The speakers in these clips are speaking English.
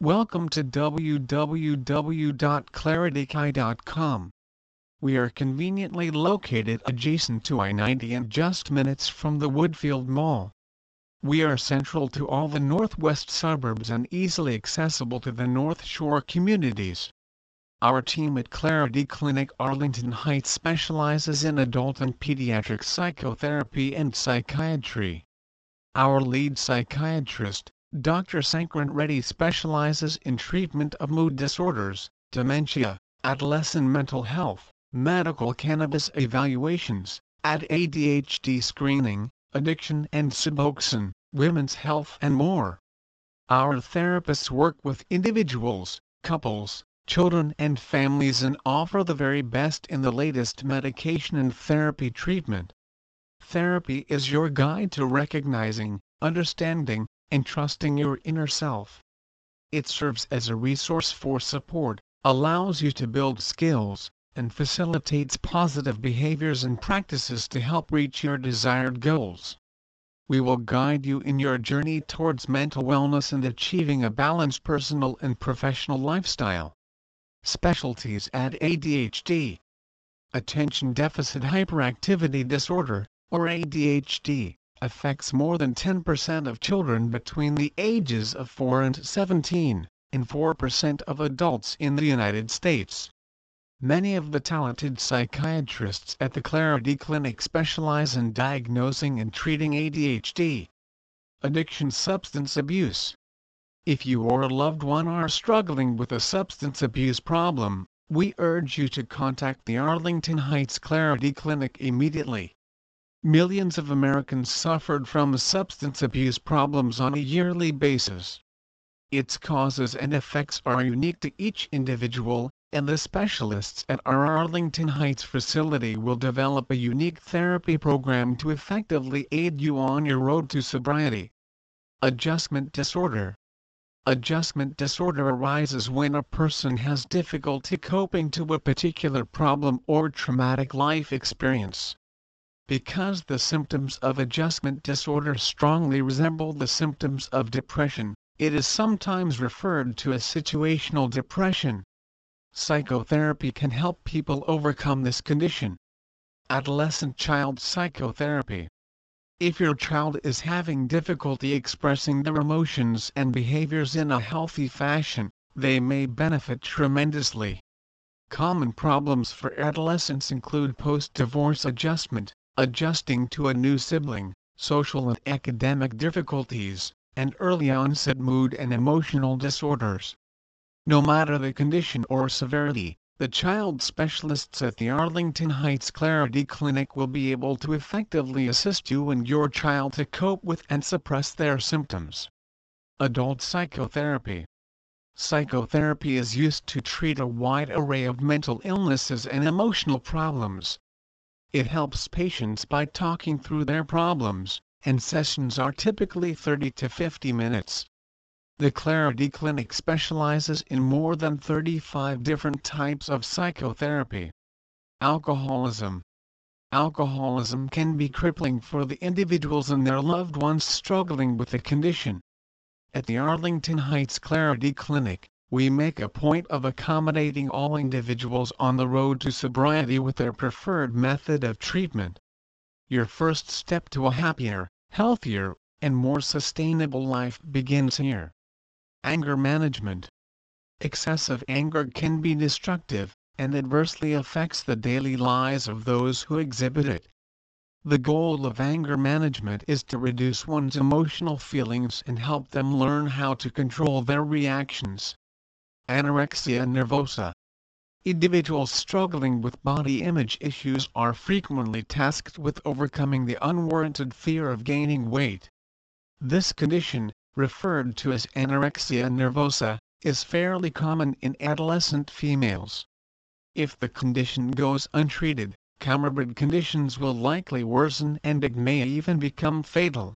Welcome to www.claritychi.com. We are conveniently located adjacent to I-90 and just minutes from the Woodfield Mall. We are central to all the northwest suburbs and easily accessible to the North Shore communities. Our team at Clarity Clinic Arlington Heights specializes in adult and pediatric psychotherapy and psychiatry. Our lead psychiatrist, Dr. Sankaran Reddy specializes in treatment of mood disorders, dementia, adolescent mental health, medical cannabis evaluations, ADHD screening, addiction and Suboxone, women's health and more. Our therapists work with individuals, couples, children and families and offer the very best in the latest medication and therapy treatment. Therapy is your guide to recognizing, understanding, and trusting your inner self. It serves as a resource for support, allows you to build skills, and facilitates positive behaviors and practices to help reach your desired goals. We will guide you in your journey towards mental wellness and achieving a balanced personal and professional lifestyle. Specialties add ADHD, Attention Deficit Hyperactivity Disorder, or ADHD affects more than 10% of children between the ages of 4 and 17, and 4% of adults in the United States. Many of the talented psychiatrists at the Clarity Clinic specialize in diagnosing and treating ADHD. Addiction Substance Abuse If you or a loved one are struggling with a substance abuse problem, we urge you to contact the Arlington Heights Clarity Clinic immediately. Millions of Americans suffered from substance abuse problems on a yearly basis. Its causes and effects are unique to each individual, and the specialists at our Arlington Heights facility will develop a unique therapy program to effectively aid you on your road to sobriety. Adjustment Disorder Adjustment disorder arises when a person has difficulty coping to a particular problem or traumatic life experience. Because the symptoms of adjustment disorder strongly resemble the symptoms of depression, it is sometimes referred to as situational depression. Psychotherapy can help people overcome this condition. Adolescent child psychotherapy. If your child is having difficulty expressing their emotions and behaviors in a healthy fashion, they may benefit tremendously. Common problems for adolescents include post-divorce adjustment, adjusting to a new sibling, social and academic difficulties, and early onset mood and emotional disorders. No matter the condition or severity, the child specialists at the Arlington Heights Clarity Clinic will be able to effectively assist you and your child to cope with and suppress their symptoms. Adult Psychotherapy Psychotherapy is used to treat a wide array of mental illnesses and emotional problems, it helps patients by talking through their problems, and sessions are typically 30 to 50 minutes. The Clarity Clinic specializes in more than 35 different types of psychotherapy. Alcoholism Alcoholism can be crippling for the individuals and their loved ones struggling with the condition. At the Arlington Heights Clarity Clinic, we make a point of accommodating all individuals on the road to sobriety with their preferred method of treatment. Your first step to a happier, healthier, and more sustainable life begins here. Anger management. Excessive anger can be destructive, and adversely affects the daily lives of those who exhibit it. The goal of anger management is to reduce one's emotional feelings and help them learn how to control their reactions anorexia nervosa. Individuals struggling with body image issues are frequently tasked with overcoming the unwarranted fear of gaining weight. This condition, referred to as anorexia nervosa, is fairly common in adolescent females. If the condition goes untreated, comorbid conditions will likely worsen and it may even become fatal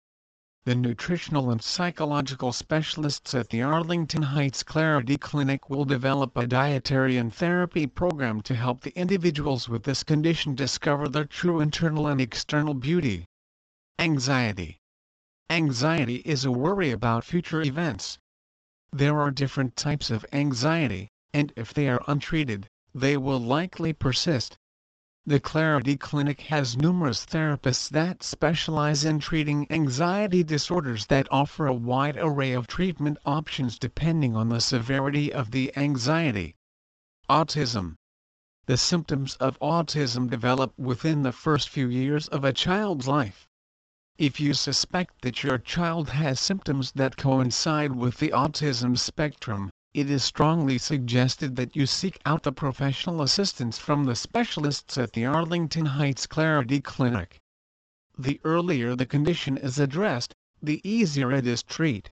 the nutritional and psychological specialists at the Arlington Heights Clarity Clinic will develop a dietary and therapy program to help the individuals with this condition discover their true internal and external beauty. Anxiety Anxiety is a worry about future events. There are different types of anxiety, and if they are untreated, they will likely persist. The Clarity Clinic has numerous therapists that specialize in treating anxiety disorders that offer a wide array of treatment options depending on the severity of the anxiety. Autism The symptoms of autism develop within the first few years of a child's life. If you suspect that your child has symptoms that coincide with the autism spectrum, it is strongly suggested that you seek out the professional assistance from the specialists at the Arlington Heights Clarity Clinic. The earlier the condition is addressed, the easier it is to treat.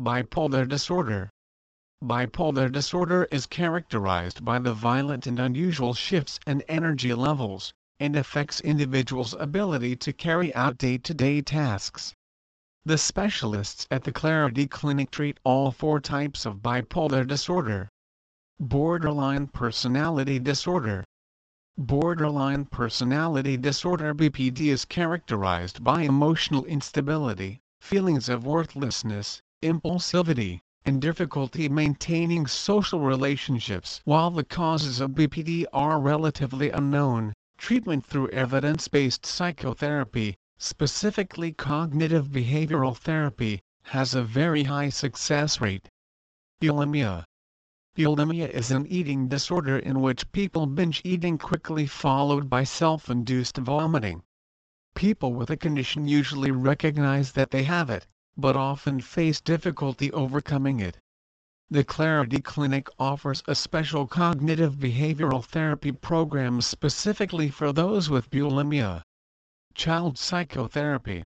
Bipolar disorder Bipolar disorder is characterized by the violent and unusual shifts in energy levels, and affects individuals' ability to carry out day-to-day -day tasks. The specialists at the Clarity Clinic treat all four types of bipolar disorder. Borderline personality disorder. Borderline personality disorder BPD is characterized by emotional instability, feelings of worthlessness, impulsivity, and difficulty maintaining social relationships. While the causes of BPD are relatively unknown, treatment through evidence-based psychotherapy, specifically cognitive behavioral therapy, has a very high success rate. Bulimia Bulimia is an eating disorder in which people binge eating quickly followed by self-induced vomiting. People with the condition usually recognize that they have it, but often face difficulty overcoming it. The Clarity Clinic offers a special cognitive behavioral therapy program specifically for those with bulimia. Child Psychotherapy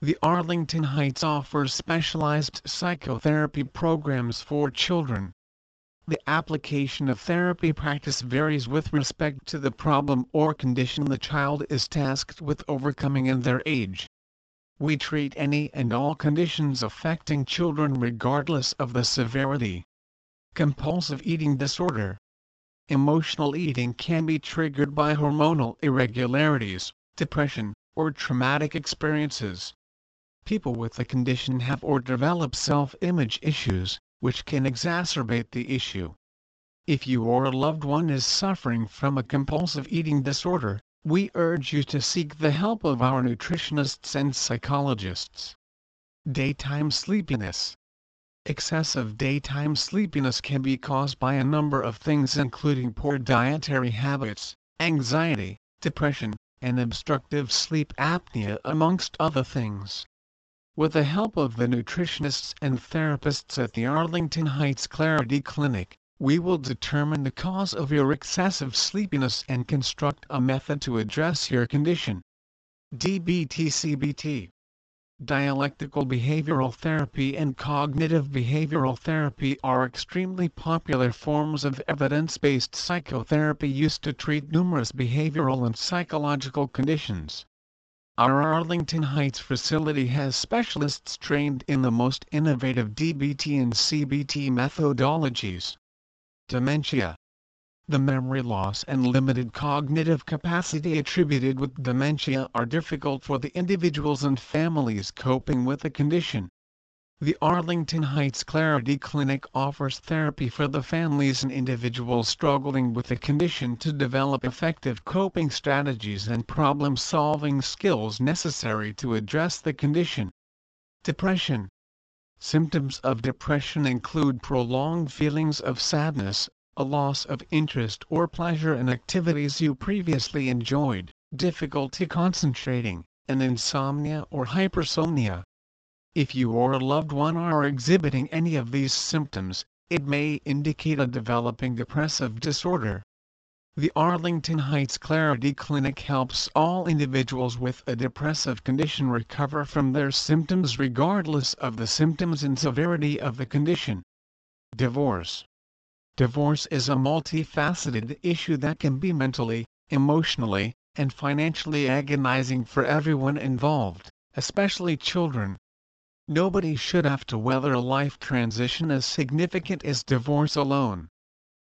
The Arlington Heights offers specialized psychotherapy programs for children. The application of therapy practice varies with respect to the problem or condition the child is tasked with overcoming in their age. We treat any and all conditions affecting children regardless of the severity. Compulsive eating disorder Emotional eating can be triggered by hormonal irregularities, depression, or traumatic experiences. People with the condition have or develop self-image issues, which can exacerbate the issue. If you or a loved one is suffering from a compulsive eating disorder, we urge you to seek the help of our nutritionists and psychologists. Daytime sleepiness Excessive daytime sleepiness can be caused by a number of things including poor dietary habits, anxiety, depression, and obstructive sleep apnea amongst other things. With the help of the nutritionists and therapists at the Arlington Heights Clarity Clinic, we will determine the cause of your excessive sleepiness and construct a method to address your condition. DBT-CBT Dialectical behavioral therapy and cognitive behavioral therapy are extremely popular forms of evidence-based psychotherapy used to treat numerous behavioral and psychological conditions. Our Arlington Heights facility has specialists trained in the most innovative DBT and CBT methodologies. Dementia the memory loss and limited cognitive capacity attributed with dementia are difficult for the individuals and families coping with the condition. The Arlington Heights Clarity Clinic offers therapy for the families and individuals struggling with the condition to develop effective coping strategies and problem-solving skills necessary to address the condition. Depression Symptoms of depression include prolonged feelings of sadness, a loss of interest or pleasure in activities you previously enjoyed, difficulty concentrating, and insomnia or hypersomnia. If you or a loved one are exhibiting any of these symptoms, it may indicate a developing depressive disorder. The Arlington Heights Clarity Clinic helps all individuals with a depressive condition recover from their symptoms regardless of the symptoms and severity of the condition. Divorce Divorce is a multifaceted issue that can be mentally, emotionally, and financially agonizing for everyone involved, especially children. Nobody should have to weather a life transition as significant as divorce alone.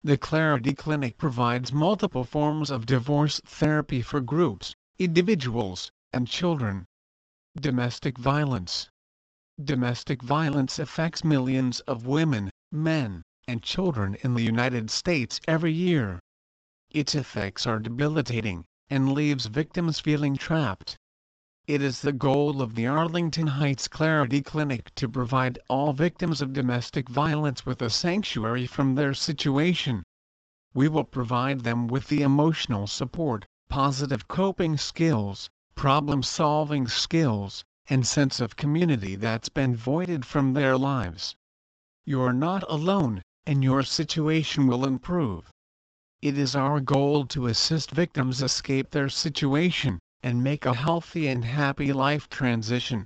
The Clarity Clinic provides multiple forms of divorce therapy for groups, individuals, and children. Domestic violence Domestic violence affects millions of women, men, and children in the United States every year. Its effects are debilitating, and leaves victims feeling trapped. It is the goal of the Arlington Heights Clarity Clinic to provide all victims of domestic violence with a sanctuary from their situation. We will provide them with the emotional support, positive coping skills, problem-solving skills, and sense of community that's been voided from their lives. You're not alone, and your situation will improve. It is our goal to assist victims escape their situation and make a healthy and happy life transition.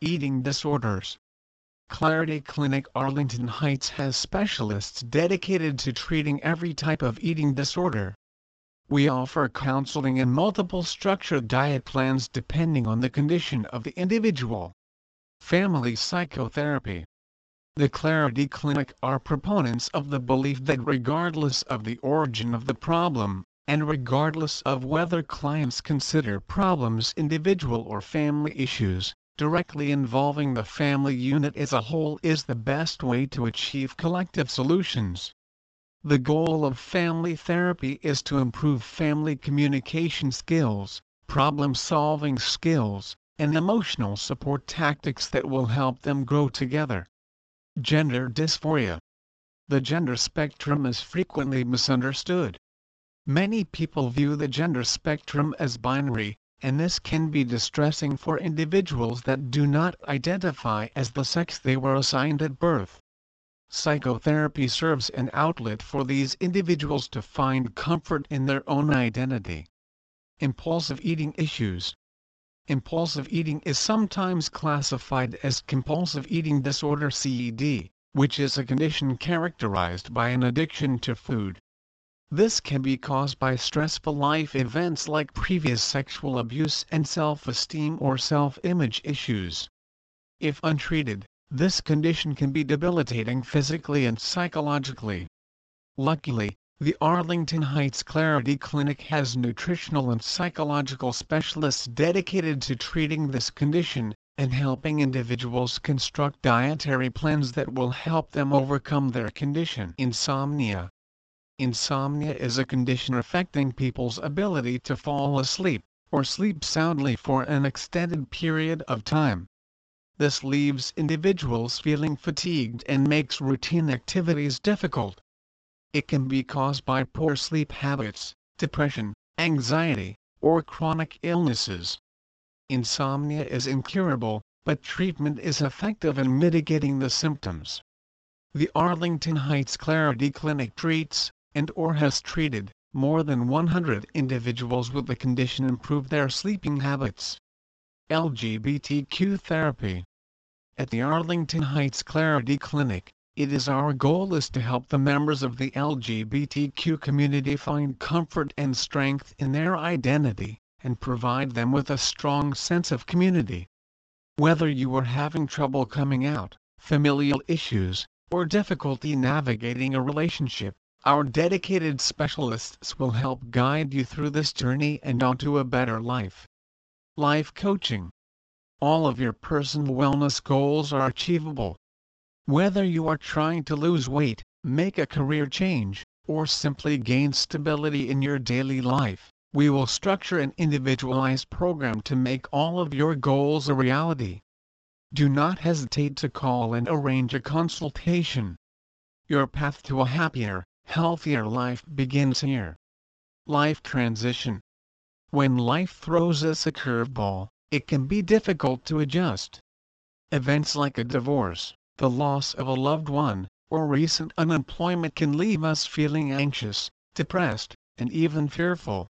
Eating disorders. Clarity Clinic Arlington Heights has specialists dedicated to treating every type of eating disorder. We offer counseling and multiple structured diet plans depending on the condition of the individual. Family psychotherapy. The Clarity Clinic are proponents of the belief that regardless of the origin of the problem, and regardless of whether clients consider problems individual or family issues, directly involving the family unit as a whole is the best way to achieve collective solutions. The goal of family therapy is to improve family communication skills, problem-solving skills, and emotional support tactics that will help them grow together. Gender dysphoria. The gender spectrum is frequently misunderstood. Many people view the gender spectrum as binary, and this can be distressing for individuals that do not identify as the sex they were assigned at birth. Psychotherapy serves an outlet for these individuals to find comfort in their own identity. Impulsive eating issues. Impulsive eating is sometimes classified as compulsive eating disorder CED, which is a condition characterized by an addiction to food. This can be caused by stressful life events like previous sexual abuse and self-esteem or self-image issues. If untreated, this condition can be debilitating physically and psychologically. Luckily, the Arlington Heights Clarity Clinic has nutritional and psychological specialists dedicated to treating this condition and helping individuals construct dietary plans that will help them overcome their condition. Insomnia Insomnia is a condition affecting people's ability to fall asleep, or sleep soundly for an extended period of time. This leaves individuals feeling fatigued and makes routine activities difficult. It can be caused by poor sleep habits, depression, anxiety, or chronic illnesses. Insomnia is incurable, but treatment is effective in mitigating the symptoms. The Arlington Heights Clarity Clinic treats, and or has treated, more than 100 individuals with the condition improve their sleeping habits. LGBTQ therapy. At the Arlington Heights Clarity Clinic, it is our goal is to help the members of the LGBTQ community find comfort and strength in their identity, and provide them with a strong sense of community. Whether you are having trouble coming out, familial issues, or difficulty navigating a relationship, our dedicated specialists will help guide you through this journey and onto a better life. Life Coaching All of your personal wellness goals are achievable whether you are trying to lose weight, make a career change, or simply gain stability in your daily life, we will structure an individualized program to make all of your goals a reality. Do not hesitate to call and arrange a consultation. Your path to a happier, healthier life begins here. Life Transition When life throws us a curveball, it can be difficult to adjust. Events like a divorce, the loss of a loved one, or recent unemployment can leave us feeling anxious, depressed, and even fearful.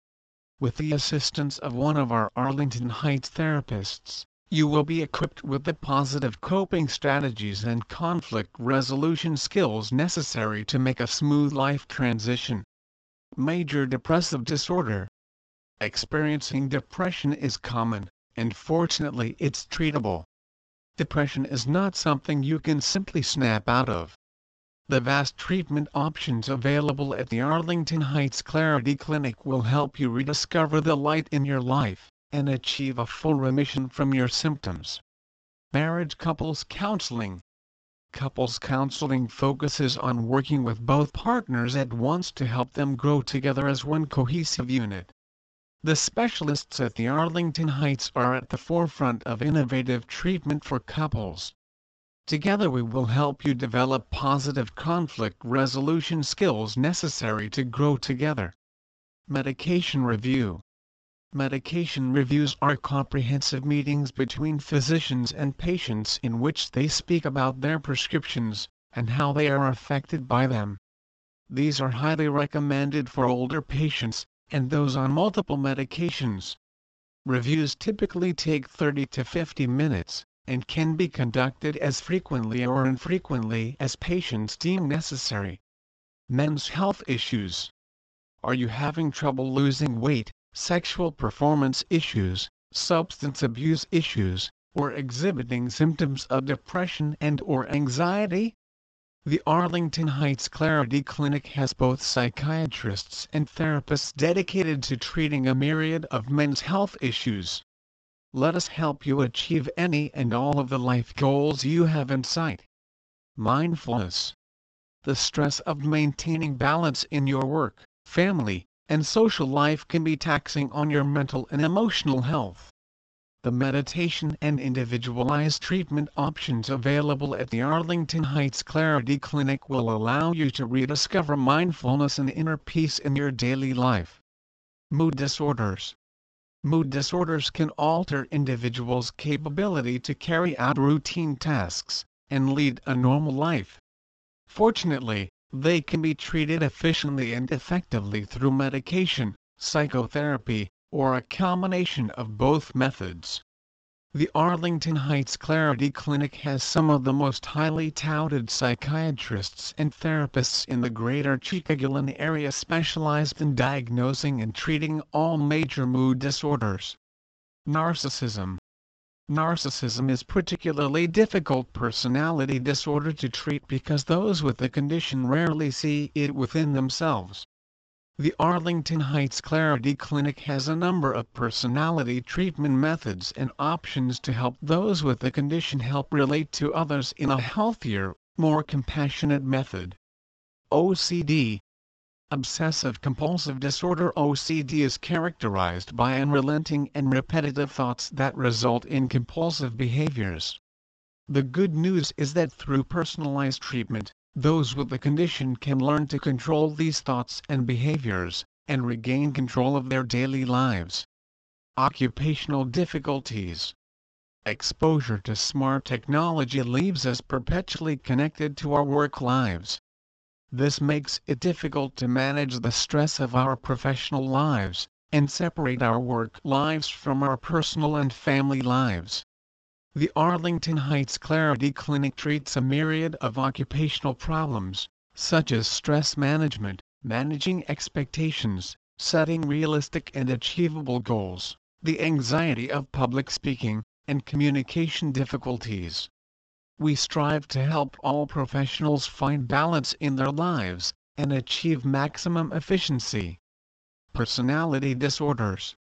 With the assistance of one of our Arlington Heights therapists, you will be equipped with the positive coping strategies and conflict resolution skills necessary to make a smooth life transition. Major Depressive Disorder Experiencing depression is common, and fortunately it's treatable. Depression is not something you can simply snap out of. The vast treatment options available at the Arlington Heights Clarity Clinic will help you rediscover the light in your life and achieve a full remission from your symptoms. Marriage Couples Counseling Couples counseling focuses on working with both partners at once to help them grow together as one cohesive unit. The specialists at the Arlington Heights are at the forefront of innovative treatment for couples. Together we will help you develop positive conflict resolution skills necessary to grow together. Medication Review Medication reviews are comprehensive meetings between physicians and patients in which they speak about their prescriptions, and how they are affected by them. These are highly recommended for older patients, and those on multiple medications. Reviews typically take 30 to 50 minutes, and can be conducted as frequently or infrequently as patients deem necessary. Men's health issues. Are you having trouble losing weight, sexual performance issues, substance abuse issues, or exhibiting symptoms of depression and or anxiety? The Arlington Heights Clarity Clinic has both psychiatrists and therapists dedicated to treating a myriad of men's health issues. Let us help you achieve any and all of the life goals you have in sight. Mindfulness. The stress of maintaining balance in your work, family, and social life can be taxing on your mental and emotional health. The meditation and individualized treatment options available at the Arlington Heights Clarity Clinic will allow you to rediscover mindfulness and inner peace in your daily life. Mood disorders. Mood disorders can alter individuals' capability to carry out routine tasks and lead a normal life. Fortunately, they can be treated efficiently and effectively through medication, psychotherapy, or a combination of both methods. The Arlington Heights Clarity Clinic has some of the most highly touted psychiatrists and therapists in the greater Chicagoland area specialized in diagnosing and treating all major mood disorders. Narcissism Narcissism is particularly difficult personality disorder to treat because those with the condition rarely see it within themselves. The Arlington Heights Clarity Clinic has a number of personality treatment methods and options to help those with the condition help relate to others in a healthier, more compassionate method. OCD Obsessive-compulsive disorder OCD is characterized by unrelenting and repetitive thoughts that result in compulsive behaviors. The good news is that through personalized treatment, those with the condition can learn to control these thoughts and behaviors, and regain control of their daily lives. Occupational difficulties Exposure to smart technology leaves us perpetually connected to our work lives. This makes it difficult to manage the stress of our professional lives, and separate our work lives from our personal and family lives. The Arlington Heights Clarity Clinic treats a myriad of occupational problems, such as stress management, managing expectations, setting realistic and achievable goals, the anxiety of public speaking, and communication difficulties. We strive to help all professionals find balance in their lives and achieve maximum efficiency. Personality disorders.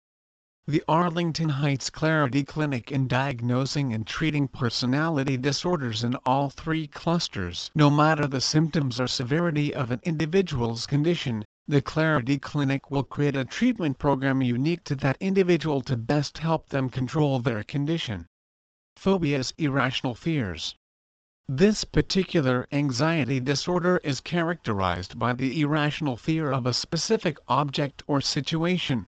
The Arlington Heights Clarity Clinic in diagnosing and treating personality disorders in all three clusters. No matter the symptoms or severity of an individual's condition, the Clarity Clinic will create a treatment program unique to that individual to best help them control their condition. Phobias Irrational fears this particular anxiety disorder is characterized by the irrational fear of a specific object or situation.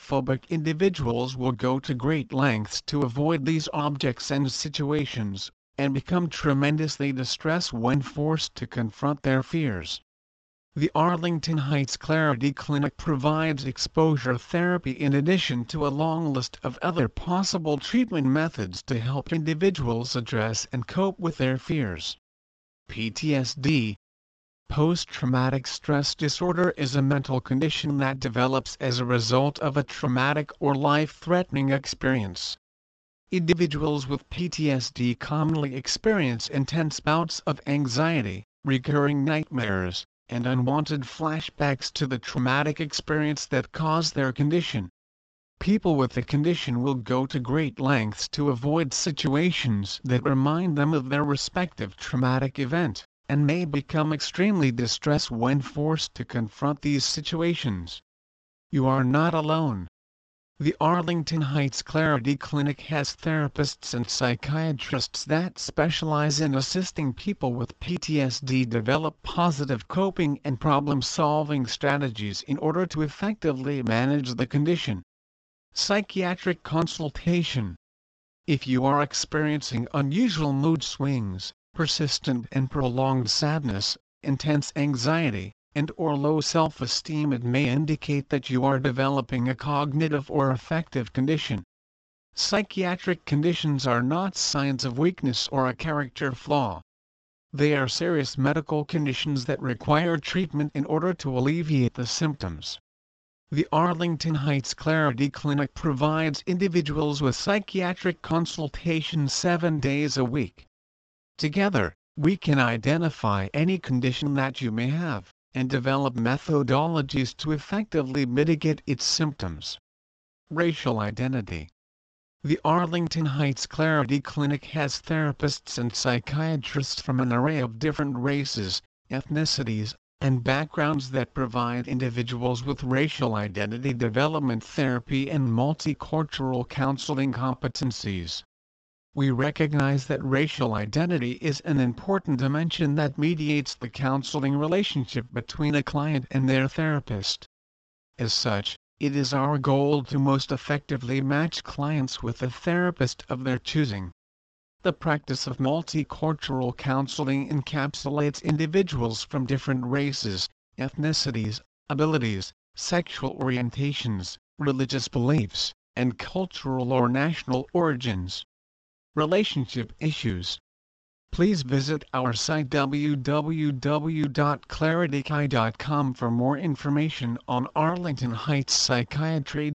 Phobic individuals will go to great lengths to avoid these objects and situations, and become tremendously distressed when forced to confront their fears. The Arlington Heights Clarity Clinic provides exposure therapy in addition to a long list of other possible treatment methods to help individuals address and cope with their fears. PTSD Post-traumatic stress disorder is a mental condition that develops as a result of a traumatic or life-threatening experience. Individuals with PTSD commonly experience intense bouts of anxiety, recurring nightmares, and unwanted flashbacks to the traumatic experience that caused their condition. people with the condition will go to great lengths to avoid situations that remind them of their respective traumatic event, and may become extremely distressed when forced to confront these situations. You are not alone. The Arlington Heights Clarity Clinic has therapists and psychiatrists that specialize in assisting people with PTSD develop positive coping and problem-solving strategies in order to effectively manage the condition. Psychiatric Consultation If you are experiencing unusual mood swings, persistent and prolonged sadness, intense anxiety, and or low self-esteem it may indicate that you are developing a cognitive or affective condition. Psychiatric conditions are not signs of weakness or a character flaw. They are serious medical conditions that require treatment in order to alleviate the symptoms. The Arlington Heights Clarity Clinic provides individuals with psychiatric consultation seven days a week. Together, we can identify any condition that you may have and develop methodologies to effectively mitigate its symptoms. Racial Identity The Arlington Heights Clarity Clinic has therapists and psychiatrists from an array of different races, ethnicities, and backgrounds that provide individuals with racial identity development therapy and multicultural counseling competencies. We recognize that racial identity is an important dimension that mediates the counseling relationship between a client and their therapist. As such, it is our goal to most effectively match clients with a therapist of their choosing. The practice of multicultural counseling encapsulates individuals from different races, ethnicities, abilities, sexual orientations, religious beliefs, and cultural or national origins relationship issues. Please visit our site www.claritychi.com for more information on Arlington Heights Psychiatry.